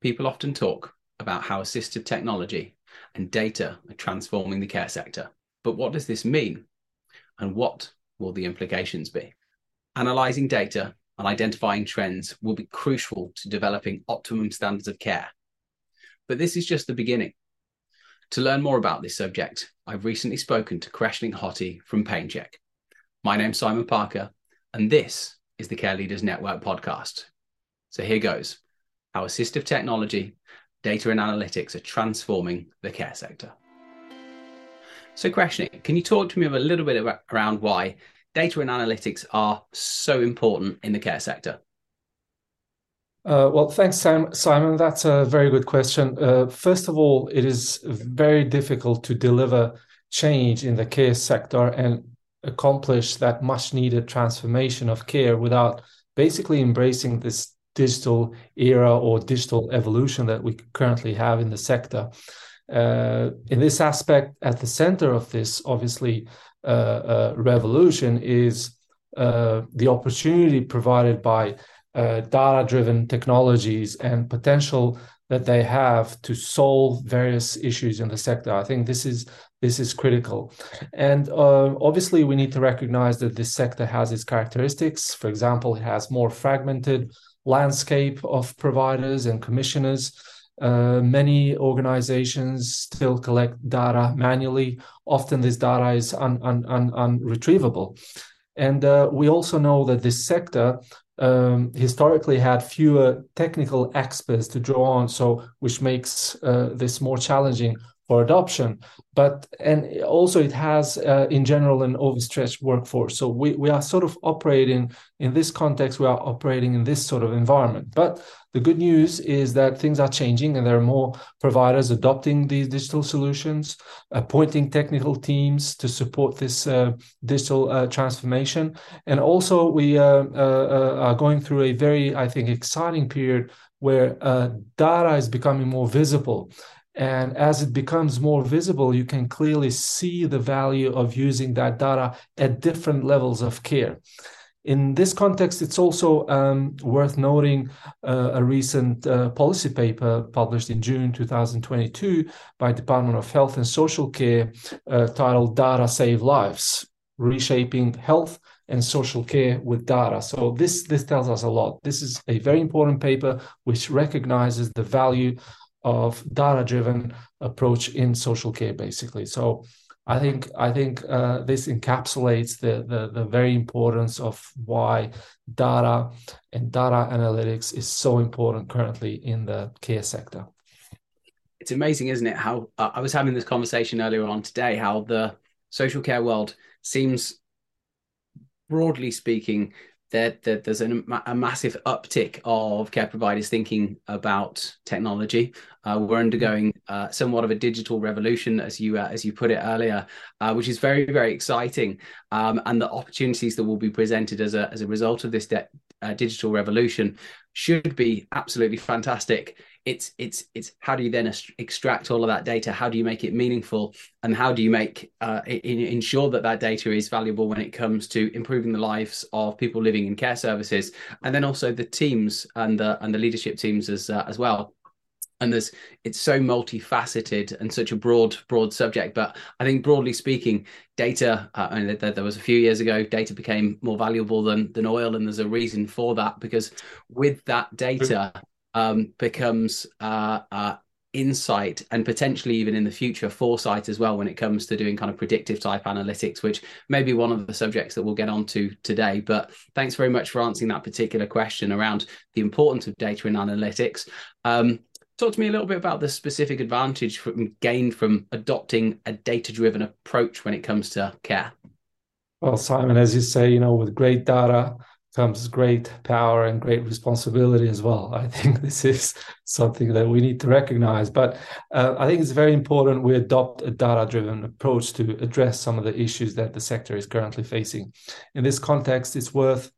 people often talk about how assistive technology and data are transforming the care sector. But what does this mean? And what will the implications be? Analyzing data and identifying trends will be crucial to developing optimum standards of care. But this is just the beginning. To learn more about this subject, I've recently spoken to Kreshnik Hoti from PainChek. My name's Simon Parker, and this is the Care Leaders Network podcast. So here goes how assistive technology, data, and analytics are transforming the care sector. So, Kreshnik, can you talk to me a little bit about, around why data and analytics are so important in the care sector? Uh, well, thanks, Simon. That's a very good question. Uh, first of all, it is very difficult to deliver change in the care sector and accomplish that much needed transformation of care without basically embracing this digital era or digital evolution that we currently have in the sector. Uh, in this aspect, at the center of this, obviously, uh, uh, revolution is uh, the opportunity provided by uh, data driven technologies and potential that they have to solve various issues in the sector. I think this is this is critical, and uh, obviously we need to recognize that this sector has its characteristics. For example, it has more fragmented landscape of providers and commissioners. Uh, many organizations still collect data manually. Often, this data is un, un, un, unretrievable. And uh, we also know that this sector um, historically had fewer technical experts to draw on, so which makes uh, this more challenging for adoption but and also it has uh, in general an overstretched workforce. So we, we are sort of operating in this context we are operating in this sort of environment. But the good news is that things are changing and there are more providers adopting these digital solutions appointing technical teams to support this uh, digital uh, transformation. And also we uh, uh, uh, are going through a very i think exciting period where data is becoming more visible and as it becomes more visible, you can clearly see the value of using that data at different levels of care. In this context, it's also um, worth noting uh, a recent uh, policy paper published in June 2022 by the Department of Health and Social Care uh, titled Data Save Lives, Reshaping Health and Social Care with Data. So this, this tells us a lot. This is a very important paper which recognizes the value of data driven approach in social care basically so i think i think uh, this encapsulates the, the the very importance of why data and data analytics is so important currently in the care sector it's amazing isn't it how uh, i was having this conversation earlier on today how the social care world seems broadly speaking that, that there's a, a, massive uptick of care providers thinking about technology. Uh, we're undergoing uh, somewhat of a digital revolution, as you uh, as you put it earlier, uh, which is very very exciting, um, and the opportunities that will be presented as a as a result of this de- uh, digital revolution should be absolutely fantastic. It's it's it's how do you then extract all of that data? How do you make it meaningful? And how do you make uh, ensure that that data is valuable when it comes to improving the lives of people living in care services and then also the teams and the and the leadership teams as uh, as well and there's it's so multifaceted and such a broad broad subject but i think broadly speaking data uh, mean, there, there, was a few years ago data became more valuable than than oil and there's a reason for that because with that data um, becomes uh, uh, insight and potentially even in the future foresight as well when it comes to doing kind of predictive type analytics which may be one of the subjects that we'll get onto today. But thanks very much for answering that particular question around the importance of data in analytics. Um, talk to me a little bit about the specific advantage from gained from adopting a data driven approach when it comes to care well simon as you say you know with great data comes great power and great responsibility as well. I think this is something that we need to recognize. But uh, I think it's very important we adopt a data driven approach to address some of the issues that the sector is currently facing. In this context, it's worth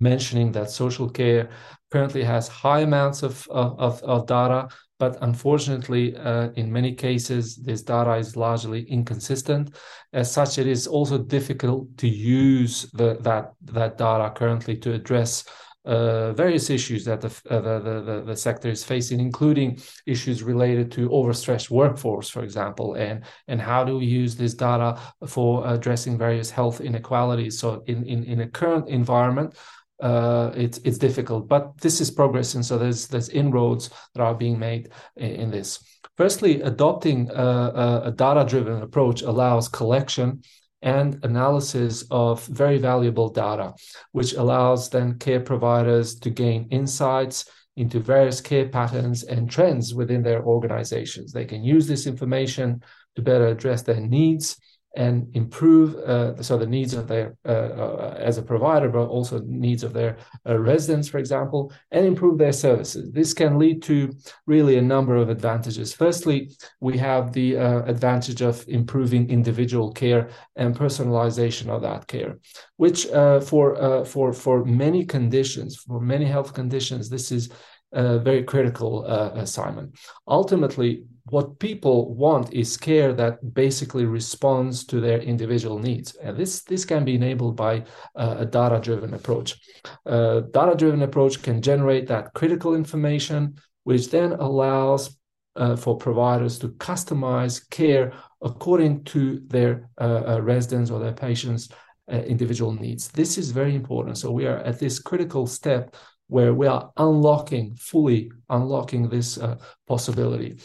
mentioning that social care currently has high amounts of, of, of data but unfortunately, uh, in many cases, this data is largely inconsistent. As such, it is also difficult to use the, that, that data currently to address uh, various issues that the, uh, the, the, the, sector is facing, including issues related to overstretched workforce, for example, and, and how do we use this data for addressing various health inequalities. So in, in, in a current environment, uh, it's it's difficult, but this is progressing, so there's there's inroads that are being made in, in this. Firstly, adopting a, a data-driven approach allows collection and analysis of very valuable data, which allows then care providers to gain insights into various care patterns and trends within their organizations. They can use this information to better address their needs and improve uh, so the needs of their uh, uh, as a provider but also needs of their uh, residents for example and improve their services. This can lead to really a number of advantages. Firstly we have the uh, advantage of improving individual care and personalization of that care which uh, for for for many conditions for many health conditions this is uh, very critical, uh, Simon. Ultimately, what people want is care that basically responds to their individual needs. And this this can be enabled by uh, a data driven approach. A data driven approach can generate that critical information which then allows uh, for providers to customize care according to their uh, uh residents or their patients uh, individual needs. This is very important. So we are at this critical step where we are unlocking fully unlocking this uh, possibility.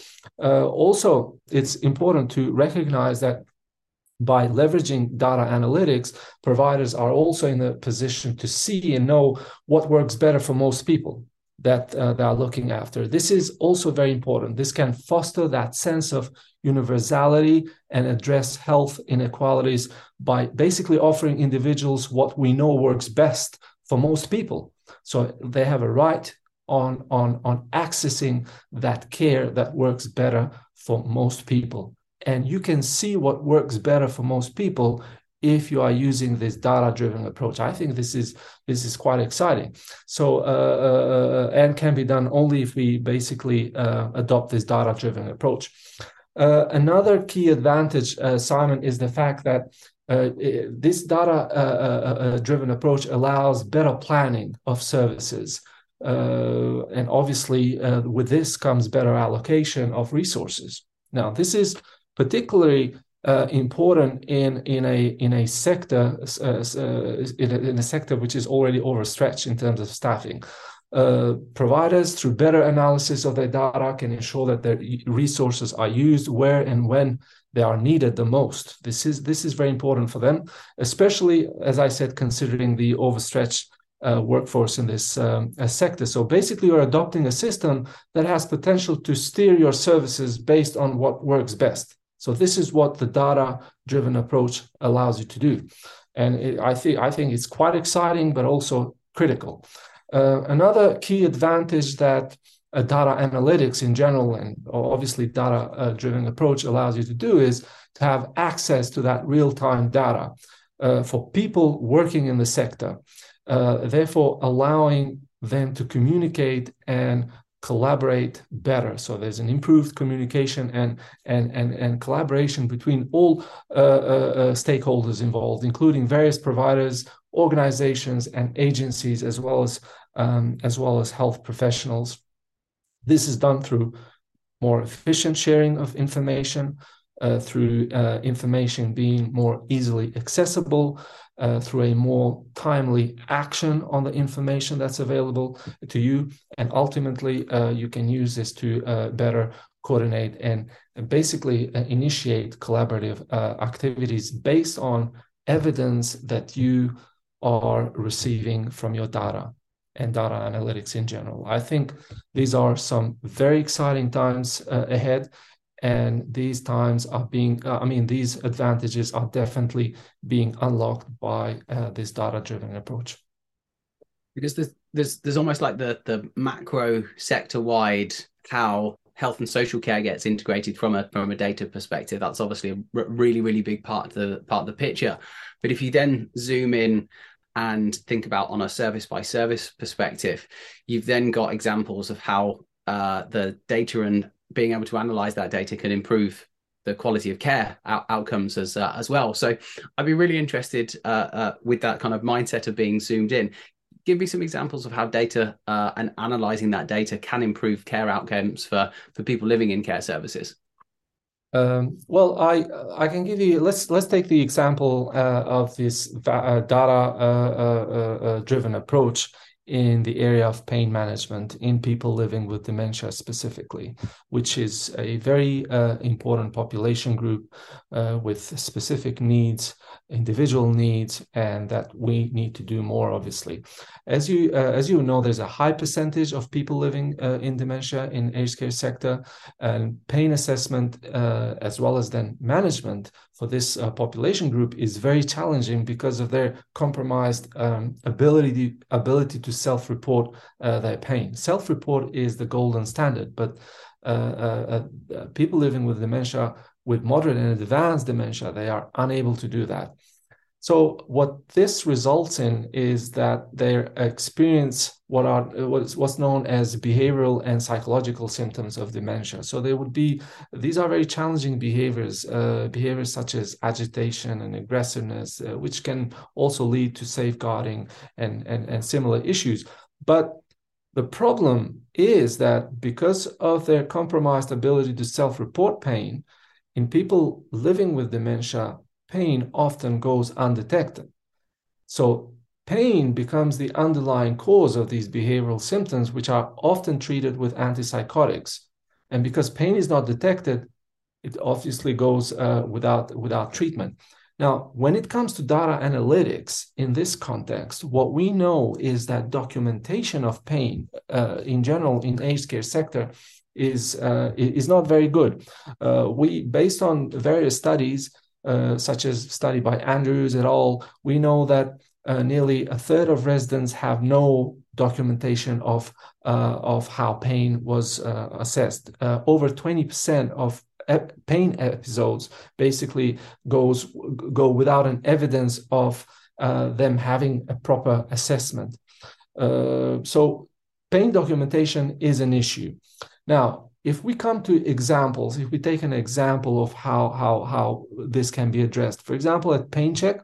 Uh, also, it's important to recognize that by leveraging data analytics, providers are also in a position to see and know what works better for most people that uh, they are looking after. This is also very important. This can foster that sense of universality and address health inequalities by basically offering individuals what we know works best for most people. So they have a right on, on, on accessing that care that works better for most people. And you can see what works better for most people if you are using this data-driven approach. I think this is this is quite exciting. So uh, uh, and can be done only if we basically uh, adopt this data-driven approach. Uh, another key advantage, uh, Simon, is the fact that uh, this data-driven uh, uh, approach allows better planning of services. and obviously, with this comes better allocation of resources. Now, this is particularly uh, important in in a in a sector uh, uh, in, a, in, a, sector which is already overstretched in terms of staffing. providers, through better analysis of their data, can ensure that their resources are used where and when they are needed the most. This is this is very important for them, especially as I said, considering the overstretched uh, workforce in this um, uh, sector. So basically, you're adopting a system that has potential to steer your services based on what works best. So this is what the data-driven approach allows you to do, and it, I think I think it's quite exciting, but also critical. Uh, another key advantage that uh, data analytics in general and obviously data uh, driven approach allows you to do is to have access to that real time data uh, for people working in the sector uh, therefore allowing them to communicate and collaborate better. So there's an improved communication and and and, and collaboration between all uh, uh, stakeholders involved including various providers organizations and agencies as well as um, as well as health professionals this is done through more efficient sharing of information, uh, through uh, information being more easily accessible, uh, through a more timely action on the information that's available to you. And ultimately, uh, you can use this to uh, better coordinate and basically uh, initiate collaborative activities based on evidence that you are receiving from your data and data analytics in general. I think these are some very exciting times uh, ahead. And these times are being, uh, I mean, these advantages are definitely being unlocked by uh, this data driven approach. Because there's, there's, there's almost like the, the macro sector wide how health and social care gets integrated from a from a data perspective that's obviously a really really big part of the part of the picture but if you then zoom in and think about on a service by service perspective, you've then got examples of how uh, the data and being able to analyze that data can improve the quality of care out- outcomes as uh, as well. So I'd be really interested uh, uh with that kind of mindset of being zoomed in. give me some examples of how data uh, and analyzing that data can improve care outcomes for for people living in care services. Um, well, I I can give you. Let's let's take the example uh, of this uh, data uh, uh, uh, driven approach in the area of pain management in people living with dementia specifically, which is a very uh, important population group uh, with specific needs, individual needs, and that we need to do more. Obviously, as you uh, as you know, there's a high percentage of people living uh, in dementia in aged care sector, and pain assessment uh, as well as then management for this uh, population group is very challenging because of their compromised um, ability ability to self-report uh, their pain. Self-report is the golden standard, but uh, uh, uh, people living with dementia, with moderate and advanced dementia, they are unable to do that. So what this results in is that they experience what are what's, known as behavioral and psychological symptoms of dementia. So they would be these are very challenging behaviors, uh, behaviors such as agitation and aggressiveness, uh, which can also lead to safeguarding and, and and similar issues. But the problem is that because of their compromised ability to self-report pain, in people living with dementia, pain often goes undetected. So pain becomes the underlying cause of these behavioral symptoms, which are often treated with antipsychotics. And because pain is not detected, it obviously goes uh, without, without treatment. Now, when it comes to data analytics in this context, what we know is that documentation of pain uh, in general in aged care sector is uh, is not very good. Uh, we, based on various studies, uh, such as study by Andrews et al., we know that uh, nearly a third of residents have no documentation of uh, of how pain was uh, assessed. Uh, over 20% of ep- pain episodes basically goes go without an evidence of them having a proper assessment. so pain documentation is an issue. Now, if we come to examples, if we take an example of how how how this can be addressed, for example, at PainChek,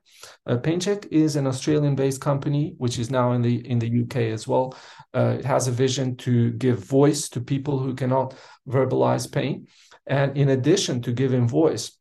uh, PainChek is an Australian-based company which is now in the in the UK as well. Uh, it has a vision to give voice to people who cannot verbalize pain, and in addition to giving voice,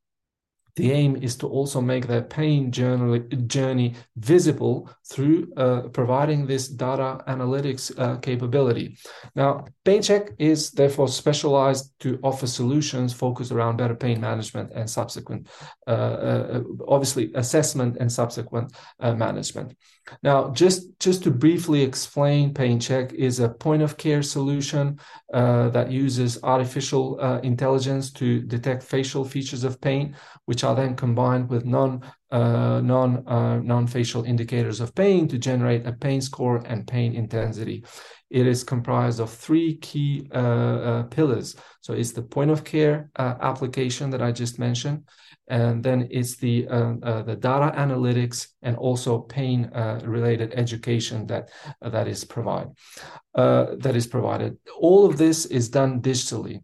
the aim is to also make their pain journey, visible through uh, providing this data analytics uh, capability. Now, PainChek is therefore specialized to offer solutions focused around better pain management and subsequent, uh, uh obviously, assessment and subsequent uh, management. Now, just, just to briefly explain, PainChek is a point of care solution uh, that uses artificial intelligence to detect facial features of pain, which are then combined with non uh, non uh, non facial indicators of pain to generate a pain score and pain intensity. It is comprised of three key uh, uh pillars. So it's the point of care uh, application that I just mentioned, and then it's the uh, the data analytics and also pain related education that that is provide that is provided. All of this is done digitally.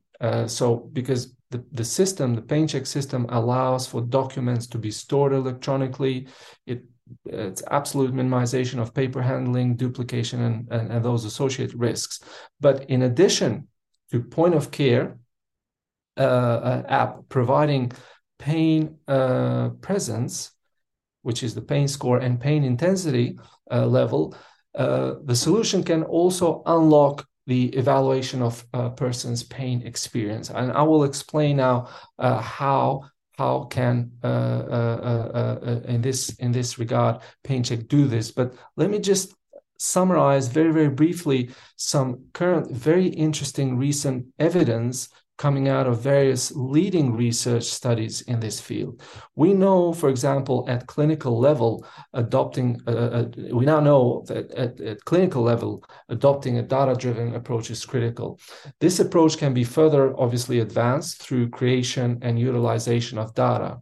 so because the, the system, the PainChek system allows for documents to be stored electronically. It it's absolute minimization of paper handling, duplication, and, and, and those associated risks. But in addition to point of care uh, uh, app providing pain uh, presence, which is the pain score and pain intensity uh, level, uh, the solution can also unlock the evaluation of a person's pain experience. And I will explain now uh, how how can uh, uh, uh, in this in this regard PainChek do this. But let me just summarize very very briefly some current very interesting recent evidence coming out of various leading research studies in this field. We know, for example, at clinical level, adopting, uh, uh, we now know that at, at clinical level, adopting a data driven approach is critical. This approach can be further obviously advanced through creation and utilization of data.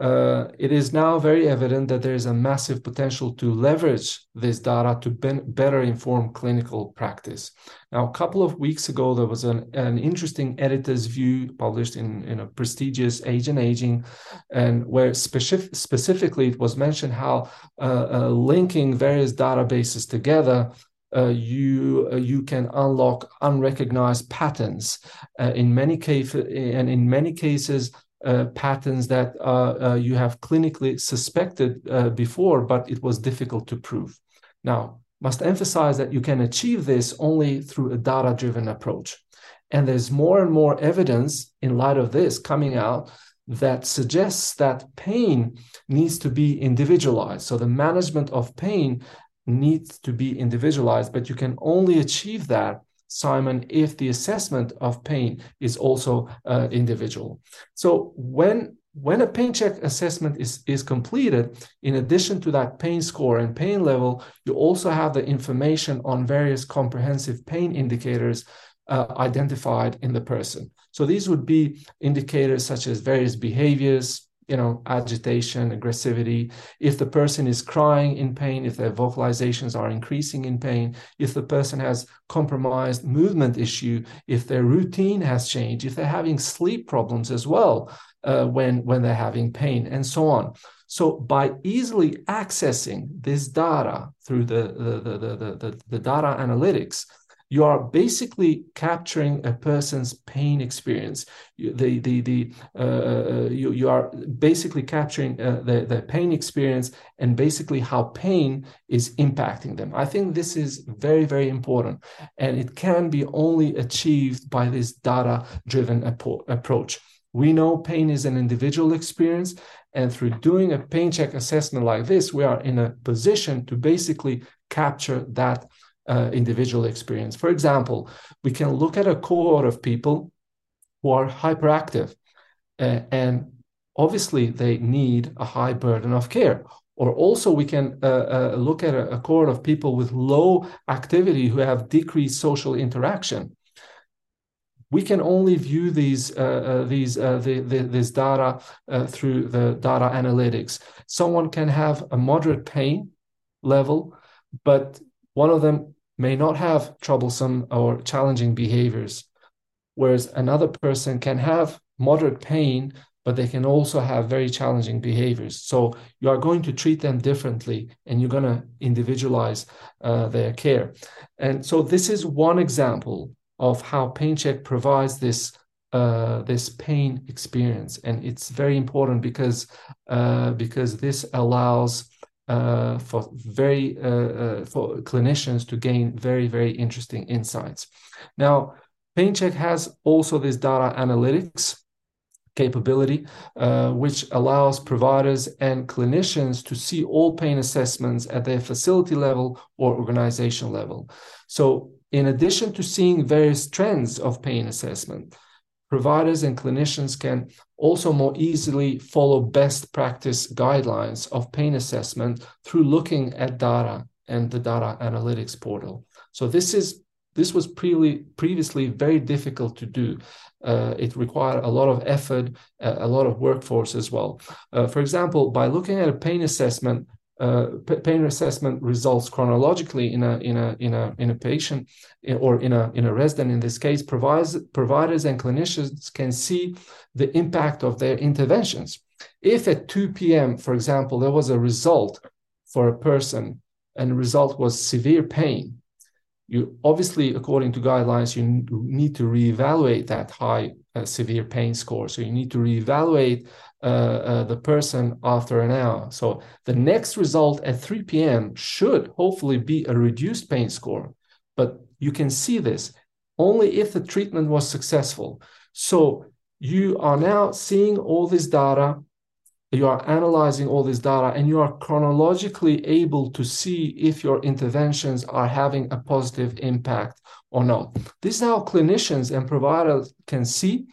Uh, it is now very evident that there is a massive potential to leverage this data to ben- better inform clinical practice. Now, a couple of weeks ago, there was an, an interesting editor's view published in, in a prestigious Age and Aging, and where specific, specifically it was mentioned how uh, uh, linking various databases together uh, you uh, you can unlock unrecognized patterns uh, in many cases and in many cases uh, patterns that uh, uh, you have clinically suspected before, but it was difficult to prove. Now, must emphasize that you can achieve this only through a data driven approach. And there's more and more evidence in light of this coming out that suggests that pain needs to be individualized. So the management of pain needs to be individualized, but you can only achieve that Simon, if the assessment of pain is also uh, individual. So when when a pain check assessment is, is completed, in addition to that pain score and pain level, you also have the information on various comprehensive pain indicators uh, identified in the person. So these would be indicators such as various behaviors, you know agitation aggressivity. If the person is crying in pain if their vocalizations are increasing in pain if the person has compromised movement issue if their routine has changed if they're having sleep problems as well uh, when when they're having pain and so on. So by easily accessing this data through the the the, the, the, the data analytics you are basically capturing a person's pain experience. The, the, the, uh, uh, you, you are basically capturing uh, the, the pain experience and basically how pain is impacting them. I think this is very, very important. And it can be only achieved by this data driven approach. We know pain is an individual experience, and through doing a pain check assessment like this, we are in a position to basically capture that uh, individual experience. For example, we can look at a cohort of people who are hyperactive uh, and obviously they need a high burden of care. Or also, we can uh, uh look at a, a cohort of people with low activity who have decreased social interaction we can only view these uh, uh, these uh, the, the, this data uh, through the data analytics. Someone can have a moderate pain level, but one of them may not have troublesome or challenging behaviors, whereas another person can have moderate pain, but they can also have very challenging behaviors. So you are going to treat them differently and you're going to individualize uh, their care. And so this is one example of how PainChek provides this uh, this pain experience, and it's very important because uh, because this allows uh, for very uh, uh, for clinicians to gain very very interesting insights. Now, PainChek has also this data analytics capability, uh, which allows providers and clinicians to see all pain assessments at their facility level or organization level. So, in addition to seeing various trends of pain assessment, providers and clinicians can also more easily follow best practice guidelines of pain assessment through looking at data and the data analytics portal. So this is this was pre- previously very difficult to do. Uh, it required a lot of effort, a lot of workforce as well. Uh, for example, by looking at a pain assessment, uh, pain assessment results chronologically in a in a in a in a patient or in a in a resident in this case provides providers and clinicians can see the impact of their interventions. If at 2 p.m for example there was a result for a person and the result was severe pain you obviously according to guidelines you need to reevaluate that high uh, severe pain score. So you need to reevaluate uh, uh, the person after an hour. So the next result at 3 p.m. should hopefully be a reduced pain score, but you can see this only if the treatment was successful. So you are now seeing all this data, you are analyzing all this data, and you are chronologically able to see if your interventions are having a positive impact or not. This is how clinicians and providers can see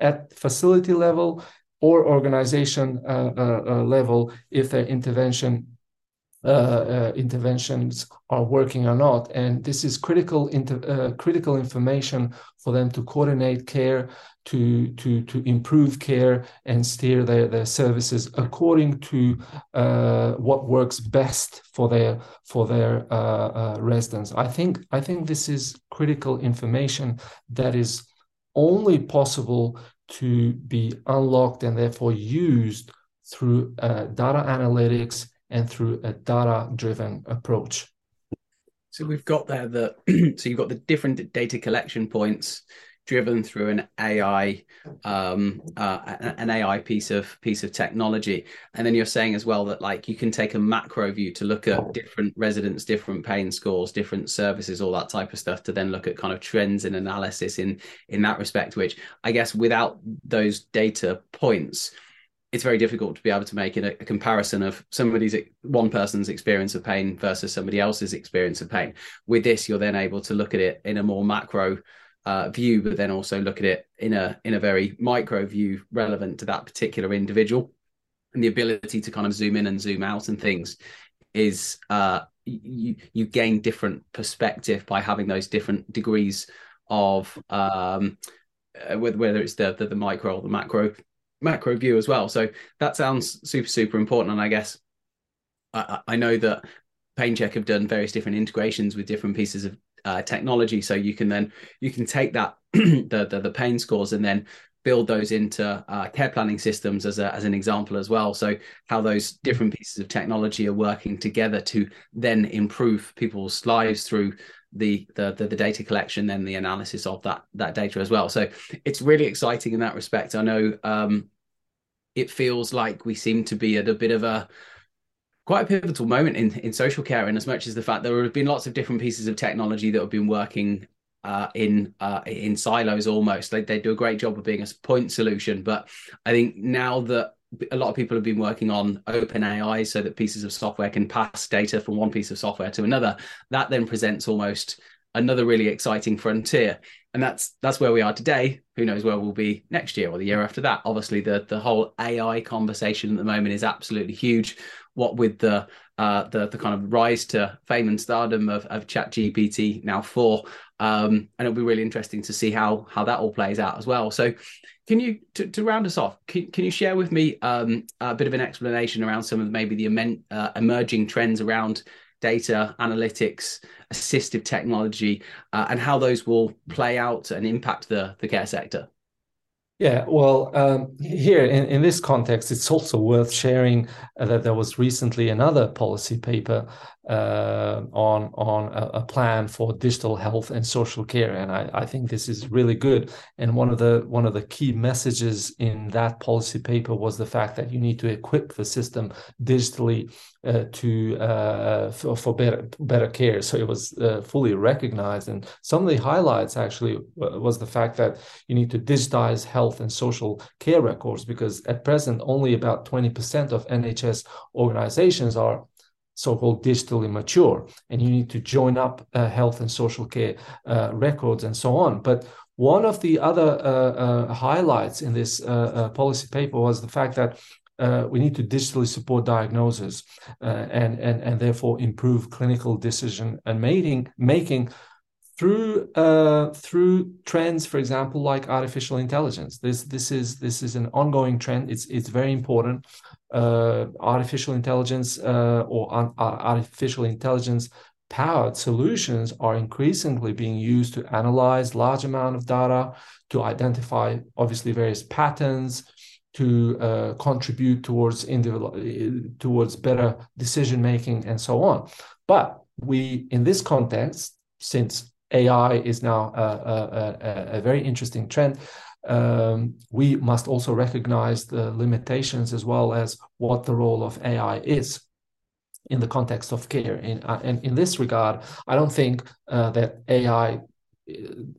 at facility level or organization uh, uh, uh, level if their intervention uh, uh, interventions are working or not. And this is critical uh, critical information for them to coordinate care, to to to improve care and steer their, their services according to what works best for their for their residents. I think I think this is critical information that is only possible to be unlocked and therefore used through uh, data analytics and through a data driven approach. So we've got there the so you've got the different data collection points driven through an AI um, uh, an AI piece of piece of technology, and then you're saying as well that like you can take a macro view to look at different residents, different pain scores, different services, all that type of stuff, to then look at kind of trends and analysis in in that respect. Which I guess without those data points, it's very difficult to be able to make a, a, comparison of somebody's one person's experience of pain versus somebody else's experience of pain. With this, you're then able to look at it in a more macro uh, view, but then also look at it in a in a very micro view relevant to that particular individual. And the ability to kind of zoom in and zoom out and things is uh, you you gain different perspective by having those different degrees of um, uh, whether it's the, the the micro or the macro macro view as well. So that sounds super, super important. And I guess I, I know that PainChek have done various different integrations with different pieces of uh, technology. So you can then you can take that the, the, the pain scores and then build those into uh, care planning systems as a, as an example as well. So how those different pieces of technology are working together to then improve people's lives through the, the the, the data collection, then the analysis of that that data as well. So it's really exciting in that respect. I know um, it feels like we seem to be at a bit of a quite a pivotal moment in in social care, in as much as the fact there have been lots of different pieces of technology that have been working uh, in uh, in silos almost. They they do a great job of being a point solution, but I think now that a lot of people have been working on open AI so that pieces of software can pass data from one piece of software to another. That then presents almost another really exciting frontier. And that's that's where we are today. Who knows where we'll be next year or the year after that? Obviously, the the whole AI conversation at the moment is absolutely huge. What with the uh, the the kind of rise to fame and stardom of, of Chat GPT now four, um, and it'll be really interesting to see how how that all plays out as well. So, can you to, to round us off? Can, can you share with me um, a bit of an explanation around some of maybe the emen- uh, emerging trends around data analytics, assistive technology, uh, and how those will play out and impact the the care sector? Yeah, well, um, here in, in this context, it's also worth sharing uh, that there was recently another policy paper uh, on on a, a, plan for digital health and social care, and I, I, think this is really good. And one of the one of the key messages in that policy paper was the fact that you need to equip the system digitally uh, to uh, for, for, better better care. So it was uh, fully recognized, and some of the highlights actually was the fact that you need to digitize health and social care records because at present only about twenty percent of NHS organizations are so-called digitally mature and you need to join up uh, health and social care uh, records and so on. But one of the other uh, uh highlights in this uh, uh, policy paper was the fact that we need to digitally support diagnosis and, and, and therefore improve clinical decision and making, making through uh, through trends, for example, like artificial intelligence. This this is this is an ongoing trend. It's it's very important. Uh, artificial intelligence uh, or un- artificial intelligence powered solutions are increasingly being used to analyze large amount of data, to identify obviously various patterns, to uh, contribute towards individual towards better decision making and so on. But we, in this context, since AI is now a, a, a, a very interesting trend. Um, we must also recognize the limitations as well as what the role of AI is in the context of care. In, uh, and in this regard, I don't think uh, that AI uh,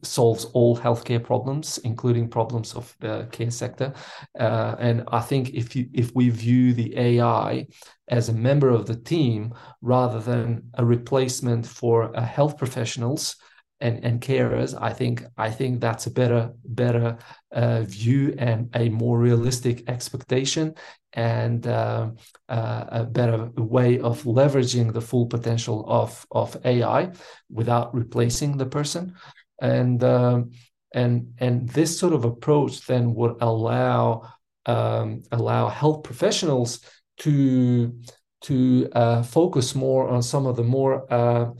solves all healthcare problems, including problems of the care sector. Uh, and I think if you, if we view the AI as a member of the team rather than a replacement for uh, health professionals, and, and carers, I think I think that's a better better uh, view and a more realistic expectation and uh, uh, a better way of leveraging the full potential of of AI without replacing the person. And um, and and this sort of approach then would allow um, allow health professionals to to uh, focus more on some of the more uh,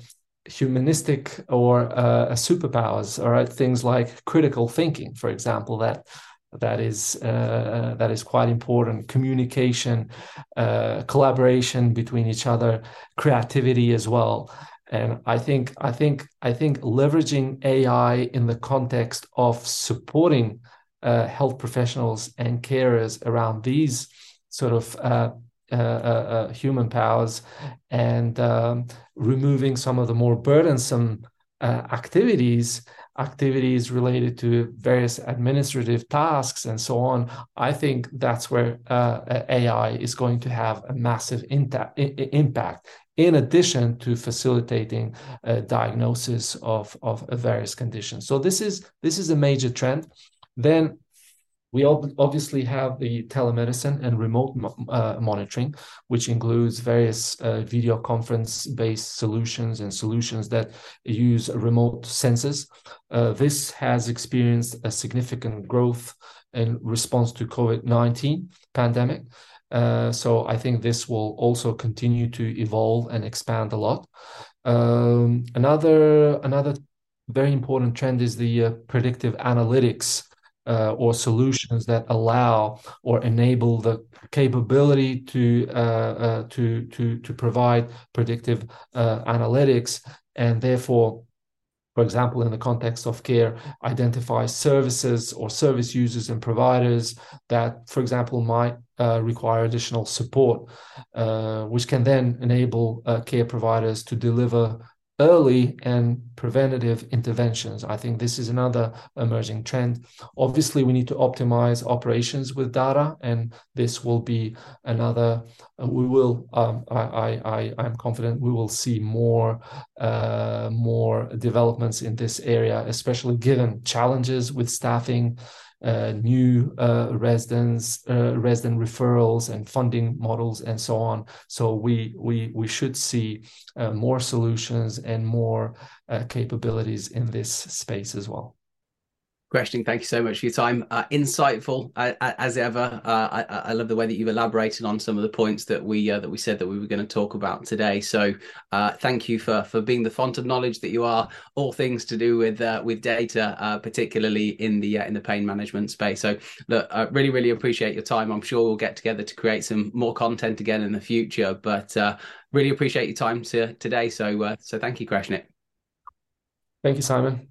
humanistic or uh, superpowers, all right, things like critical thinking, for example, that that is uh, that is quite important. Communication, uh, collaboration between each other, creativity as well. And I think I think I think leveraging AI in the context of supporting uh, health professionals and carers around these sort of uh, Uh, uh, uh, human powers and um, removing some of the more burdensome activities activities related to various administrative tasks and so on, I think that's where uh, AI is going to have a massive impact. In addition to facilitating diagnosis of, of various conditions, so this is this is a major trend. Then we obviously have the telemedicine and remote uh, monitoring, which includes various uh, video conference based solutions and solutions that use remote sensors. Uh, this has experienced a significant growth in response to COVID 19 pandemic. Uh, so I think this will also continue to evolve and expand a lot. Um, another another very important trend is the uh, predictive analytics uh, or solutions that allow or enable the capability to uh, uh, to to to provide predictive uh, analytics and therefore for example in the context of care identify services or service users and providers that for example might uh, require additional support uh, which can then enable care providers to deliver early and preventative interventions. I think this is another emerging trend. Obviously, we need to optimize operations with data, and this will be another. We will. Um, I, I, I, am confident we will see more, uh, more developments in this area, especially given challenges with staffing new uh, residents, uh, resident referrals, and funding models, and so on. So we we we should see uh, more solutions and more uh, capabilities in this space as well. Question. Thank you so much for your time. Uh, insightful uh, as ever. Uh, I, I, love the way that you've elaborated on some of the points that we uh, that we said that we were going to talk about today. So uh, thank you for for being the font of knowledge that you are. All things to do with uh, with data, particularly in the in the pain management space. So look, I really really appreciate your time. I'm sure we'll get together to create some more content again in the future. But really appreciate your time to, today. So so thank you, Kreshnik. Thank you, Simon.